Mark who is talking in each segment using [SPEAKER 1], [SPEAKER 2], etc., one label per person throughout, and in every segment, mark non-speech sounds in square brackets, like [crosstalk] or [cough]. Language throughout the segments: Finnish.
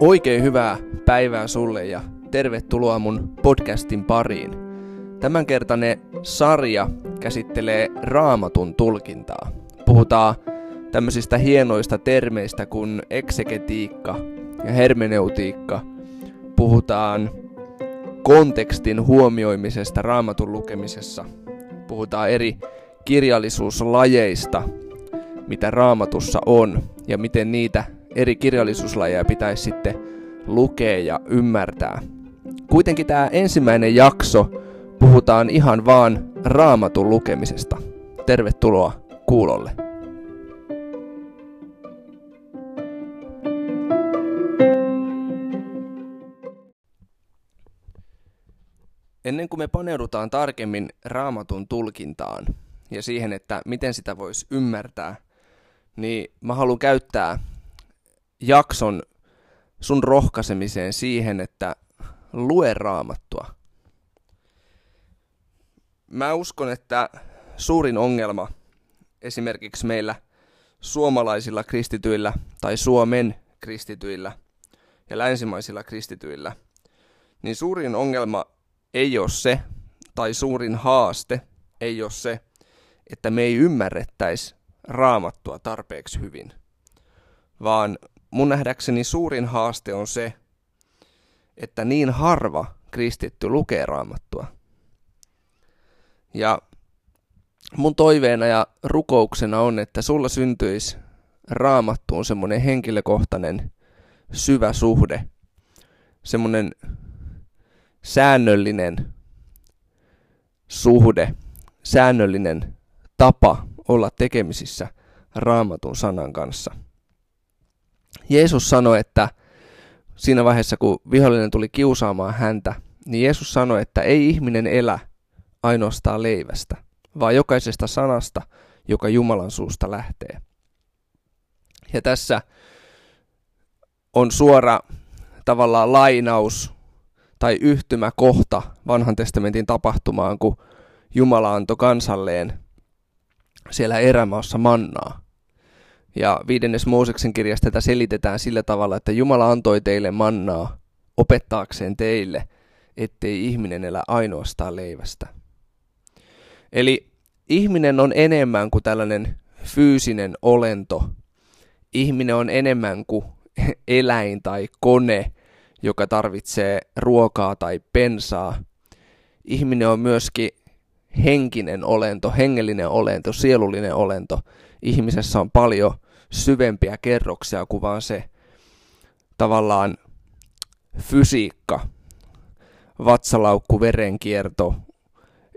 [SPEAKER 1] Oikein hyvää päivää sulle ja tervetuloa mun podcastin pariin. Tämänkertainen sarja käsittelee raamatun tulkintaa. Puhutaan tämmöisistä hienoista termeistä kuin eksegetiikka ja hermeneutiikka. Puhutaan kontekstin huomioimisesta raamatun lukemisessa. Puhutaan eri kirjallisuuslajeista, mitä raamatussa on ja miten niitä eri kirjallisuuslajeja pitäisi sitten lukea ja ymmärtää. Kuitenkin tämä ensimmäinen jakso puhutaan ihan vaan raamatun lukemisesta. Tervetuloa kuulolle. Ennen kuin me paneudutaan tarkemmin raamatun tulkintaan ja siihen, että miten sitä voisi ymmärtää, niin mä haluan käyttää jakson sun rohkaisemiseen siihen, että lue raamattua. Mä uskon, että suurin ongelma esimerkiksi meillä suomalaisilla kristityillä tai Suomen kristityillä ja länsimaisilla kristityillä, niin suurin ongelma ei ole se, tai suurin haaste ei ole se, että me ei ymmärrettäisi raamattua tarpeeksi hyvin, vaan mun nähdäkseni suurin haaste on se, että niin harva kristitty lukee raamattua. Ja mun toiveena ja rukouksena on, että sulla syntyisi raamattuun semmoinen henkilökohtainen syvä suhde, semmoinen säännöllinen suhde, säännöllinen tapa olla tekemisissä raamatun sanan kanssa – Jeesus sanoi, että siinä vaiheessa, kun vihollinen tuli kiusaamaan häntä, niin Jeesus sanoi, että ei ihminen elä ainoastaan leivästä, vaan jokaisesta sanasta, joka Jumalan suusta lähtee. Ja tässä on suora tavallaan lainaus tai yhtymäkohta vanhan testamentin tapahtumaan, kun Jumala antoi kansalleen siellä erämaassa mannaa. Ja viidennes Mooseksen kirjasta tätä selitetään sillä tavalla, että Jumala antoi teille mannaa opettaakseen teille, ettei ihminen elä ainoastaan leivästä. Eli ihminen on enemmän kuin tällainen fyysinen olento. Ihminen on enemmän kuin [laughs] eläin tai kone, joka tarvitsee ruokaa tai pensaa. Ihminen on myöskin henkinen olento, hengellinen olento, sielullinen olento. Ihmisessä on paljon syvempiä kerroksia kuin vaan se tavallaan fysiikka, vatsalaukku, verenkierto,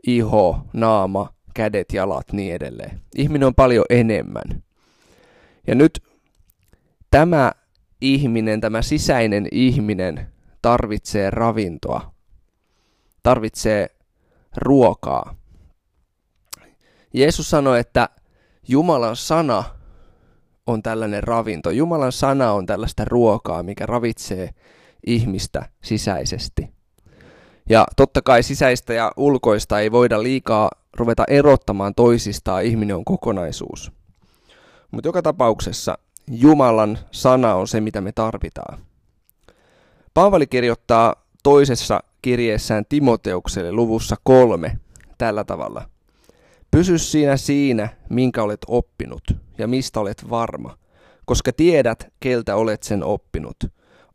[SPEAKER 1] iho, naama, kädet, jalat, niin edelleen. Ihminen on paljon enemmän. Ja nyt tämä ihminen, tämä sisäinen ihminen tarvitsee ravintoa, tarvitsee ruokaa. Jeesus sanoi, että Jumalan sana on tällainen ravinto. Jumalan sana on tällaista ruokaa, mikä ravitsee ihmistä sisäisesti. Ja totta kai sisäistä ja ulkoista ei voida liikaa ruveta erottamaan toisistaan, ihminen on kokonaisuus. Mutta joka tapauksessa Jumalan sana on se, mitä me tarvitaan. Paavali kirjoittaa toisessa kirjeessään Timoteukselle luvussa kolme tällä tavalla. Pysy siinä siinä, minkä olet oppinut ja mistä olet varma, koska tiedät, keltä olet sen oppinut.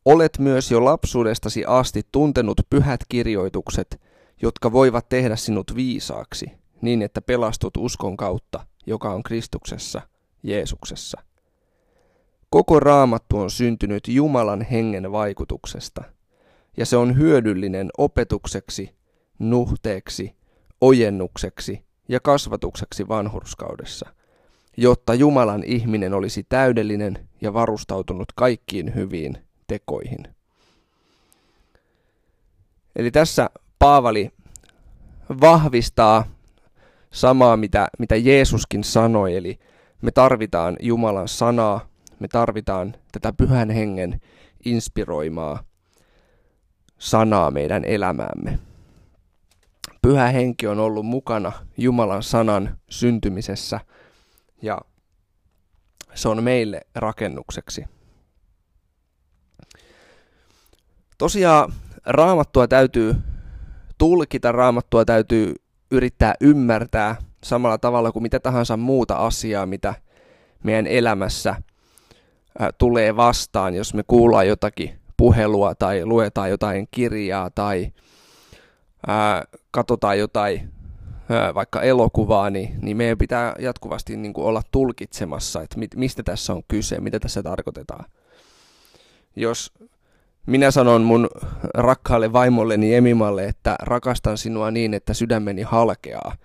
[SPEAKER 1] Olet myös jo lapsuudestasi asti tuntenut pyhät kirjoitukset, jotka voivat tehdä sinut viisaaksi, niin että pelastut uskon kautta, joka on Kristuksessa, Jeesuksessa. Koko raamattu on syntynyt Jumalan hengen vaikutuksesta, ja se on hyödyllinen opetukseksi, nuhteeksi, ojennukseksi ja kasvatukseksi vanhurskaudessa, jotta Jumalan ihminen olisi täydellinen ja varustautunut kaikkiin hyviin tekoihin. Eli tässä Paavali vahvistaa samaa, mitä, mitä Jeesuskin sanoi, eli me tarvitaan Jumalan sanaa, me tarvitaan tätä pyhän hengen inspiroimaa sanaa meidän elämäämme. Pyhä henki on ollut mukana Jumalan sanan syntymisessä ja se on meille rakennukseksi. Tosiaan raamattua täytyy tulkita, raamattua täytyy yrittää ymmärtää samalla tavalla kuin mitä tahansa muuta asiaa, mitä meidän elämässä tulee vastaan, jos me kuullaan jotakin puhelua tai luetaan jotain kirjaa tai ää, katsotaan jotain vaikka elokuvaa, niin, niin meidän pitää jatkuvasti niin kuin olla tulkitsemassa, että mit, mistä tässä on kyse, mitä tässä tarkoitetaan. Jos minä sanon mun rakkaalle vaimolleni Emimalle, että rakastan sinua niin, että sydämeni halkeaa,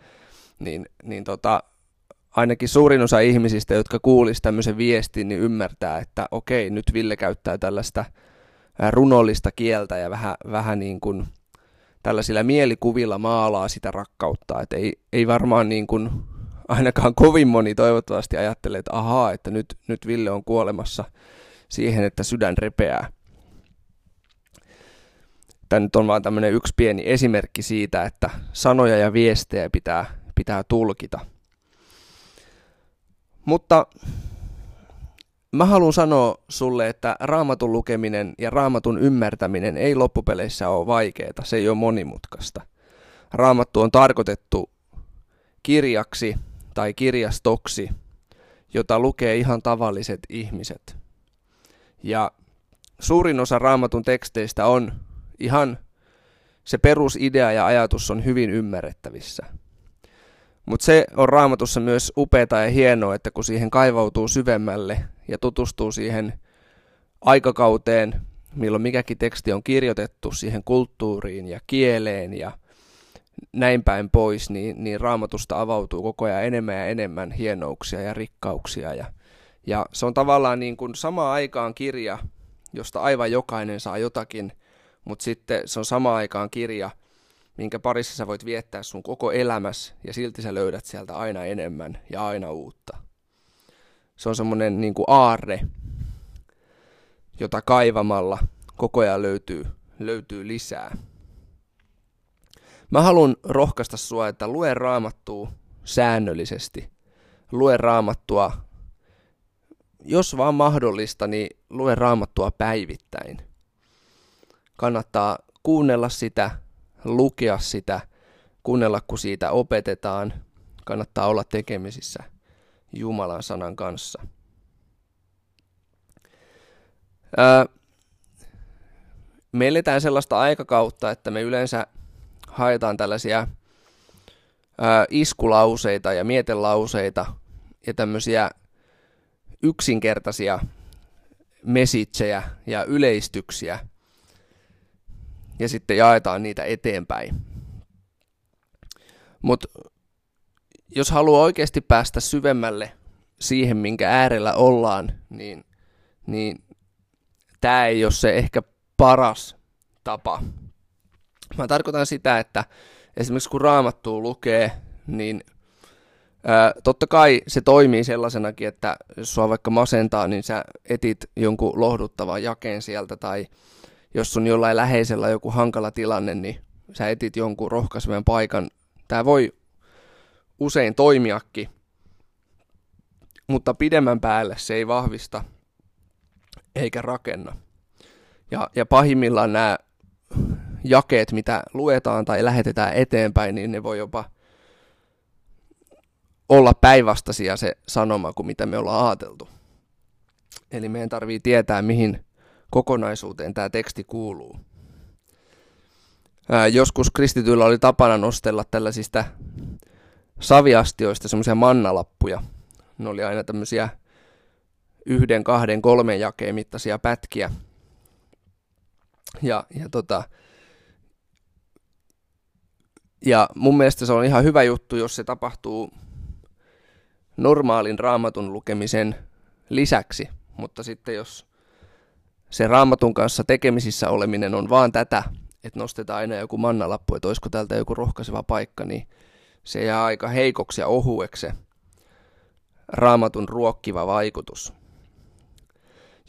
[SPEAKER 1] niin, niin tota, ainakin suurin osa ihmisistä, jotka kuulisivat tämmöisen viestin, niin ymmärtää, että okei, nyt Ville käyttää tällaista runollista kieltä ja vähän, vähän niin kuin tällaisilla mielikuvilla maalaa sitä rakkautta. Että ei, ei varmaan niin kuin ainakaan kovin moni toivottavasti ajattelee, että ahaa, että nyt, nyt Ville on kuolemassa siihen, että sydän repeää. Tämä nyt on vain tämmöinen yksi pieni esimerkki siitä, että sanoja ja viestejä pitää, pitää tulkita. Mutta mä haluan sanoa sulle, että raamatun lukeminen ja raamatun ymmärtäminen ei loppupeleissä ole vaikeaa, se ei ole monimutkaista. Raamattu on tarkoitettu kirjaksi tai kirjastoksi, jota lukee ihan tavalliset ihmiset. Ja suurin osa raamatun teksteistä on ihan se perusidea ja ajatus on hyvin ymmärrettävissä. Mutta se on raamatussa myös upeata ja hienoa, että kun siihen kaivautuu syvemmälle ja tutustuu siihen aikakauteen, milloin mikäkin teksti on kirjoitettu, siihen kulttuuriin ja kieleen ja näin päin pois, niin, niin raamatusta avautuu koko ajan enemmän ja enemmän hienouksia ja rikkauksia. Ja, ja se on tavallaan niin kuin samaan aikaan kirja, josta aivan jokainen saa jotakin, mutta sitten se on samaan aikaan kirja, minkä parissa sä voit viettää sun koko elämäs ja silti sä löydät sieltä aina enemmän ja aina uutta. Se on semmoinen niin aarre, jota kaivamalla koko ajan löytyy, löytyy lisää. Mä haluan rohkaista sua, että lue raamattua säännöllisesti. Lue raamattua, jos vaan mahdollista, niin lue raamattua päivittäin. Kannattaa kuunnella sitä, lukea sitä, kuunnella kun siitä opetetaan. Kannattaa olla tekemisissä Jumalan sanan kanssa. Ää, me eletään sellaista aikakautta, että me yleensä haetaan tällaisia ää, iskulauseita ja mietelauseita ja tämmöisiä yksinkertaisia messagejä ja yleistyksiä ja sitten jaetaan niitä eteenpäin. Mutta jos haluaa oikeasti päästä syvemmälle siihen, minkä äärellä ollaan, niin, niin tämä ei ole se ehkä paras tapa. Mä tarkoitan sitä, että esimerkiksi kun raamattua lukee, niin ää, totta kai se toimii sellaisenakin, että jos sua vaikka masentaa, niin sä etit jonkun lohduttavan jakeen sieltä, tai jos on jollain läheisellä joku hankala tilanne, niin sä etit jonkun rohkaisevan paikan. Tämä voi usein toimiakin, mutta pidemmän päälle se ei vahvista eikä rakenna. Ja, ja pahimmillaan nämä jakeet, mitä luetaan tai lähetetään eteenpäin, niin ne voi jopa olla päinvastaisia se sanoma kuin mitä me ollaan ajateltu. Eli meidän tarvii tietää, mihin kokonaisuuteen tämä teksti kuuluu. Ää, joskus kristityillä oli tapana nostella tällaisista saviastioista semmoisia mannalappuja. Ne oli aina tämmöisiä yhden, kahden, kolmen jakeen mittaisia pätkiä. Ja, ja, tota, ja mun mielestä se on ihan hyvä juttu, jos se tapahtuu normaalin raamatun lukemisen lisäksi. Mutta sitten jos se raamatun kanssa tekemisissä oleminen on vaan tätä, että nostetaan aina joku mannalappu, että olisiko täältä joku rohkaiseva paikka, niin se jää aika heikoksi ja ohueksi se raamatun ruokkiva vaikutus.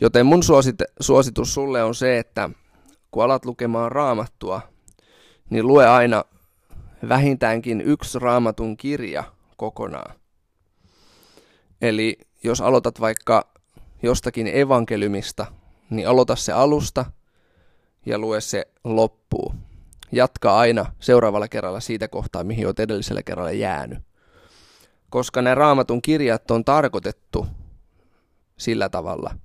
[SPEAKER 1] Joten mun suosit- suositus sulle on se, että kun alat lukemaan raamattua, niin lue aina vähintäänkin yksi raamatun kirja kokonaan. Eli jos aloitat vaikka jostakin evankeliumista, niin aloita se alusta ja lue se loppuu. Jatka aina seuraavalla kerralla siitä kohtaa, mihin olet edellisellä kerralla jäänyt. Koska nämä raamatun kirjat on tarkoitettu sillä tavalla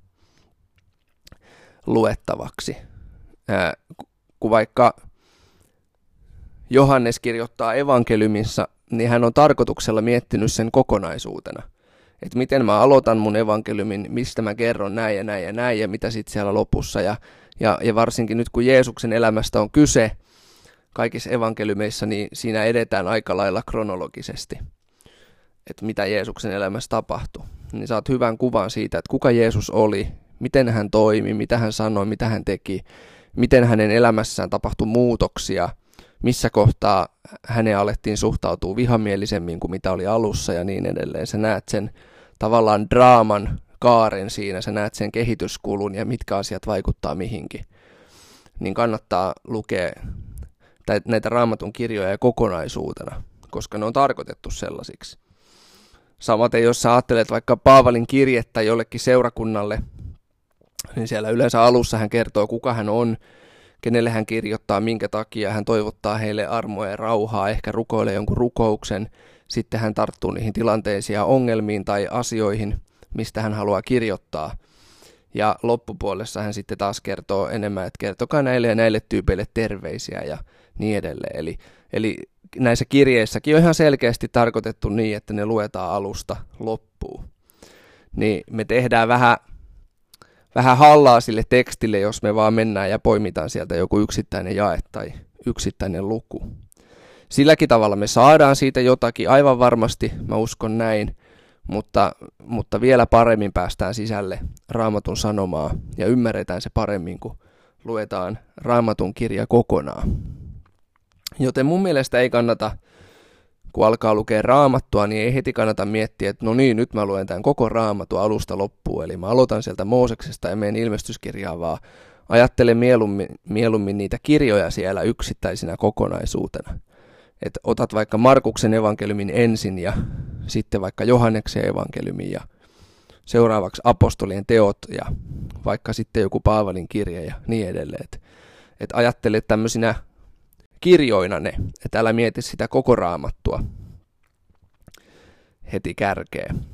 [SPEAKER 1] luettavaksi. Ää, kun vaikka Johannes kirjoittaa evankeliumissa, niin hän on tarkoituksella miettinyt sen kokonaisuutena. Että miten mä aloitan mun evankeliumin, mistä mä kerron näin ja näin ja näin ja mitä sitten siellä lopussa. Ja, ja, ja varsinkin nyt kun Jeesuksen elämästä on kyse kaikissa evankeliumeissa, niin siinä edetään aika lailla kronologisesti. Että mitä Jeesuksen elämässä tapahtui. Niin saat hyvän kuvan siitä, että kuka Jeesus oli, miten hän toimi, mitä hän sanoi, mitä hän teki, miten hänen elämässään tapahtui muutoksia – missä kohtaa hänen alettiin suhtautua vihamielisemmin kuin mitä oli alussa ja niin edelleen. Sä näet sen tavallaan draaman kaaren siinä, sä näet sen kehityskulun ja mitkä asiat vaikuttaa mihinkin. Niin kannattaa lukea näitä raamatun kirjoja kokonaisuutena, koska ne on tarkoitettu sellaisiksi. Samaten jos sä ajattelet vaikka Paavalin kirjettä jollekin seurakunnalle, niin siellä yleensä alussa hän kertoo, kuka hän on, kenelle hän kirjoittaa, minkä takia hän toivottaa heille armoa ja rauhaa, ehkä rukoilee jonkun rukouksen, sitten hän tarttuu niihin tilanteisiin ja ongelmiin tai asioihin, mistä hän haluaa kirjoittaa. Ja loppupuolessa hän sitten taas kertoo enemmän, että kertokaa näille ja näille tyypeille terveisiä ja niin edelleen. Eli, eli näissä kirjeissäkin on ihan selkeästi tarkoitettu niin, että ne luetaan alusta loppuun. Niin me tehdään vähän vähän hallaa sille tekstille, jos me vaan mennään ja poimitaan sieltä joku yksittäinen jae tai yksittäinen luku. Silläkin tavalla me saadaan siitä jotakin, aivan varmasti, mä uskon näin, mutta, mutta vielä paremmin päästään sisälle raamatun sanomaa ja ymmärretään se paremmin, kun luetaan raamatun kirja kokonaan. Joten mun mielestä ei kannata kun alkaa lukea raamattua, niin ei heti kannata miettiä, että no niin, nyt mä luen tämän koko raamatun alusta loppuun. Eli mä aloitan sieltä Mooseksesta ja menen ilmestyskirjaan, vaan ajattelen mieluummin, mieluummin niitä kirjoja siellä yksittäisinä kokonaisuutena. Että otat vaikka Markuksen evankeliumin ensin ja sitten vaikka Johanneksen evankeliumin ja seuraavaksi apostolien teot ja vaikka sitten joku Paavalin kirja ja niin edelleen. Että et ajattele tämmöisinä kirjoina ne, että älä mieti sitä koko raamattua heti kärkeen.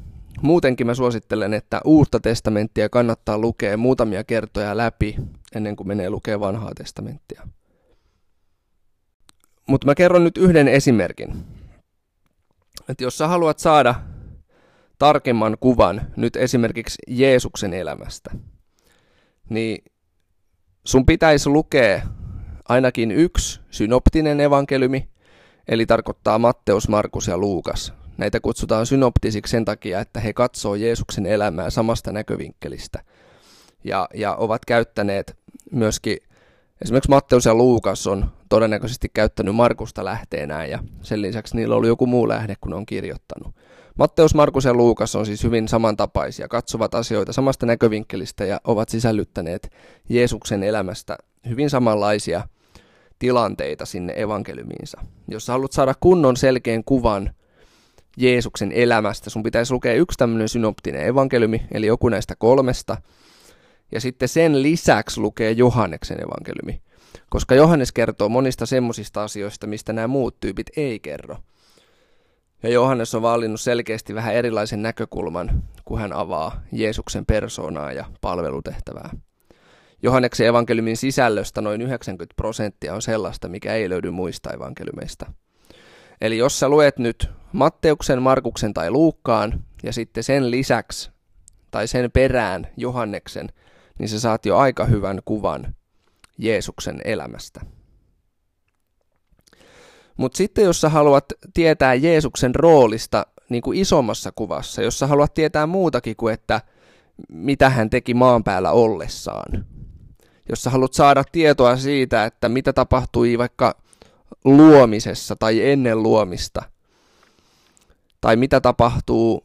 [SPEAKER 1] Muutenkin mä suosittelen, että uutta testamenttia kannattaa lukea muutamia kertoja läpi ennen kuin menee lukee vanhaa testamenttia. Mutta mä kerron nyt yhden esimerkin. Että jos sä haluat saada tarkemman kuvan nyt esimerkiksi Jeesuksen elämästä, niin sun pitäisi lukea ainakin yksi synoptinen evankeliumi, eli tarkoittaa Matteus, Markus ja Luukas. Näitä kutsutaan synoptisiksi sen takia, että he katsoo Jeesuksen elämää samasta näkövinkkelistä. Ja, ja ovat käyttäneet myöskin, esimerkiksi Matteus ja Luukas on todennäköisesti käyttänyt Markusta lähteenään, ja sen lisäksi niillä oli joku muu lähde, kun on kirjoittanut. Matteus, Markus ja Luukas on siis hyvin samantapaisia, katsovat asioita samasta näkövinkkelistä ja ovat sisällyttäneet Jeesuksen elämästä hyvin samanlaisia tilanteita sinne evankeliumiinsa. Jos sä haluat saada kunnon selkeän kuvan Jeesuksen elämästä, sun pitäisi lukea yksi tämmöinen synoptinen evankeliumi, eli joku näistä kolmesta, ja sitten sen lisäksi lukee Johanneksen evankeliumi, koska Johannes kertoo monista semmoisista asioista, mistä nämä muut tyypit ei kerro. Ja Johannes on valinnut selkeästi vähän erilaisen näkökulman, kun hän avaa Jeesuksen persoonaa ja palvelutehtävää. Johanneksen evankeliumin sisällöstä noin 90 prosenttia on sellaista, mikä ei löydy muista evankeliumeista. Eli jos sä luet nyt Matteuksen, Markuksen tai Luukkaan ja sitten sen lisäksi tai sen perään Johanneksen, niin sä saat jo aika hyvän kuvan Jeesuksen elämästä. Mutta sitten jos sä haluat tietää Jeesuksen roolista niin kuin isommassa kuvassa, jos sä haluat tietää muutakin kuin, että mitä hän teki maan päällä ollessaan, jos sä haluat saada tietoa siitä, että mitä tapahtui vaikka luomisessa tai ennen luomista, tai mitä tapahtuu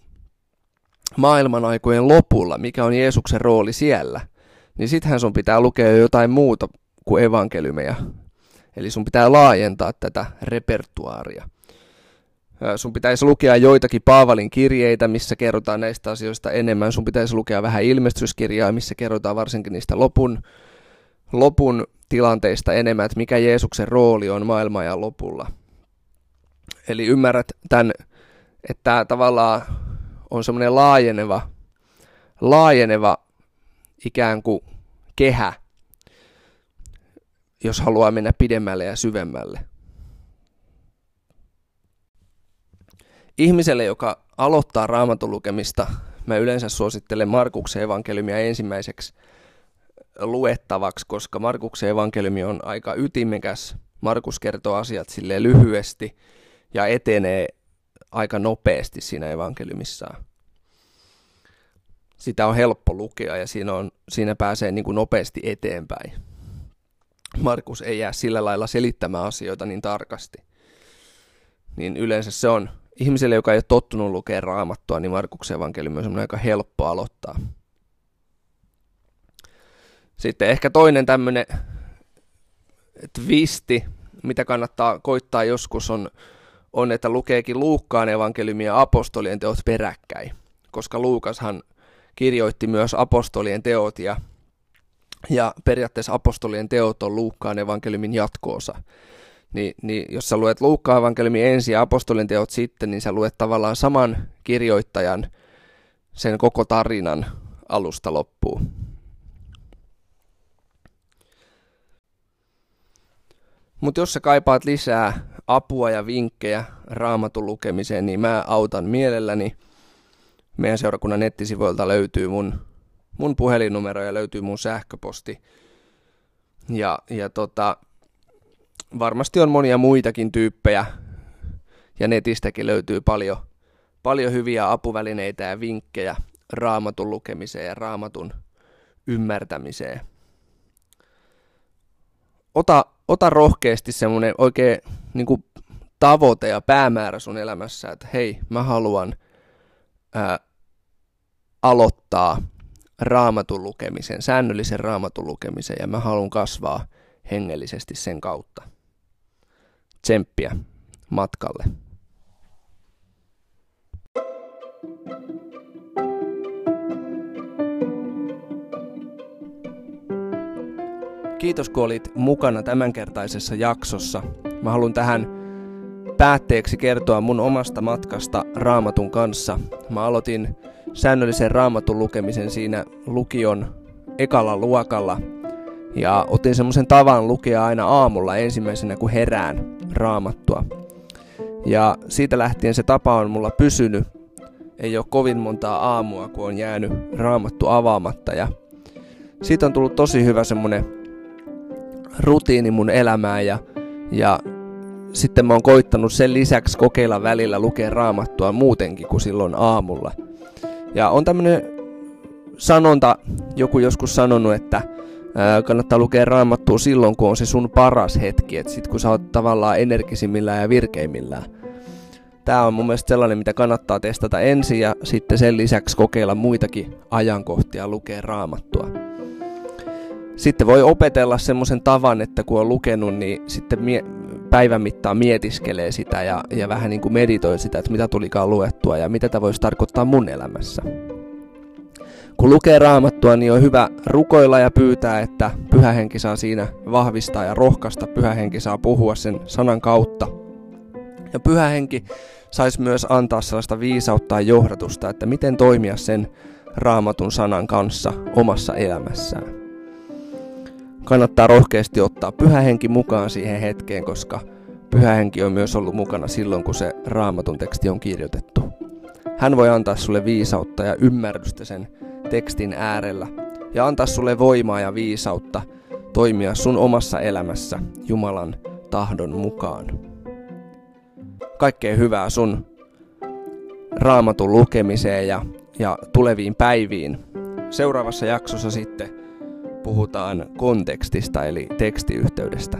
[SPEAKER 1] maailman aikojen lopulla, mikä on Jeesuksen rooli siellä, niin sittenhän sun pitää lukea jotain muuta kuin evankeliumeja. Eli sun pitää laajentaa tätä repertuaaria. Sun pitäisi lukea joitakin Paavalin kirjeitä, missä kerrotaan näistä asioista enemmän. Sun pitäisi lukea vähän ilmestyskirjaa, missä kerrotaan varsinkin niistä lopun, lopun tilanteista enemmän, että mikä Jeesuksen rooli on maailman lopulla. Eli ymmärrät tämän, että tämä tavallaan on semmoinen laajeneva, laajeneva ikään kuin kehä, jos haluaa mennä pidemmälle ja syvemmälle. Ihmiselle, joka aloittaa raamatun lukemista, mä yleensä suosittelen Markuksen evankeliumia ensimmäiseksi luettavaksi, koska Markuksen evankeliumi on aika ytimekäs. Markus kertoo asiat sille lyhyesti ja etenee aika nopeasti siinä evankeliumissaan. Sitä on helppo lukea ja siinä, on, siinä pääsee niin kuin nopeasti eteenpäin. Markus ei jää sillä lailla selittämään asioita niin tarkasti. Niin yleensä se on ihmiselle, joka ei ole tottunut lukea raamattua, niin Markuksen evankeliumi on aika helppo aloittaa. Sitten ehkä toinen tämmöinen twisti, mitä kannattaa koittaa joskus, on, on että lukeekin Luukkaan evankeliumia apostolien teot peräkkäin, koska Luukashan kirjoitti myös apostolien teot ja, ja periaatteessa apostolien teot on Luukkaan evankeliumin jatkoosa. Niin, niin jos sä luet Luukkaan evankeliumin ensin ja apostolien teot sitten, niin sä luet tavallaan saman kirjoittajan sen koko tarinan alusta loppuun. Mutta jos sä kaipaat lisää apua ja vinkkejä raamatun lukemiseen, niin mä autan mielelläni. Meidän seurakunnan nettisivuilta löytyy mun, mun puhelinnumero ja löytyy mun sähköposti. Ja, ja tota, varmasti on monia muitakin tyyppejä ja netistäkin löytyy paljon, paljon hyviä apuvälineitä ja vinkkejä raamatun lukemiseen ja raamatun ymmärtämiseen. Ota, ota rohkeasti semmoinen oikein niin kuin tavoite ja päämäärä sun elämässä, että hei, mä haluan ää, aloittaa raamatun lukemisen, säännöllisen raamatun lukemisen ja mä haluan kasvaa hengellisesti sen kautta. Tsemppiä matkalle. Kiitos kun olit mukana tämänkertaisessa jaksossa. Mä haluan tähän päätteeksi kertoa mun omasta matkasta raamatun kanssa. Mä aloitin säännöllisen raamatun lukemisen siinä lukion ekalla luokalla ja otin semmoisen tavan lukea aina aamulla ensimmäisenä kun herään raamattua. Ja siitä lähtien se tapa on mulla pysynyt. Ei ole kovin montaa aamua, kun on jäänyt raamattu avaamatta ja siitä on tullut tosi hyvä semmonen rutiini mun elämään ja, ja sitten mä oon koittanut sen lisäksi kokeilla välillä lukea raamattua muutenkin kuin silloin aamulla. Ja on tämmönen sanonta, joku joskus sanonut, että kannattaa lukea raamattua silloin, kun on se sun paras hetki, että sit kun sä oot tavallaan energisimmillään ja virkeimmillään. Tää on mun mielestä sellainen, mitä kannattaa testata ensin ja sitten sen lisäksi kokeilla muitakin ajankohtia lukea raamattua sitten voi opetella semmoisen tavan, että kun on lukenut, niin sitten mie- päivän mittaan mietiskelee sitä ja, ja vähän niin kuin meditoi sitä, että mitä tulikaan luettua ja mitä tämä voisi tarkoittaa mun elämässä. Kun lukee raamattua, niin on hyvä rukoilla ja pyytää, että pyhähenki saa siinä vahvistaa ja rohkaista. Pyhähenki saa puhua sen sanan kautta. Ja pyhähenki saisi myös antaa sellaista viisautta ja johdatusta, että miten toimia sen raamatun sanan kanssa omassa elämässään kannattaa rohkeasti ottaa pyhähenki mukaan siihen hetkeen, koska pyhähenki on myös ollut mukana silloin, kun se raamatun teksti on kirjoitettu. Hän voi antaa sulle viisautta ja ymmärrystä sen tekstin äärellä ja antaa sulle voimaa ja viisautta toimia sun omassa elämässä Jumalan tahdon mukaan. Kaikkea hyvää sun raamatun lukemiseen ja, ja tuleviin päiviin. Seuraavassa jaksossa sitten puhutaan kontekstista eli tekstiyhteydestä.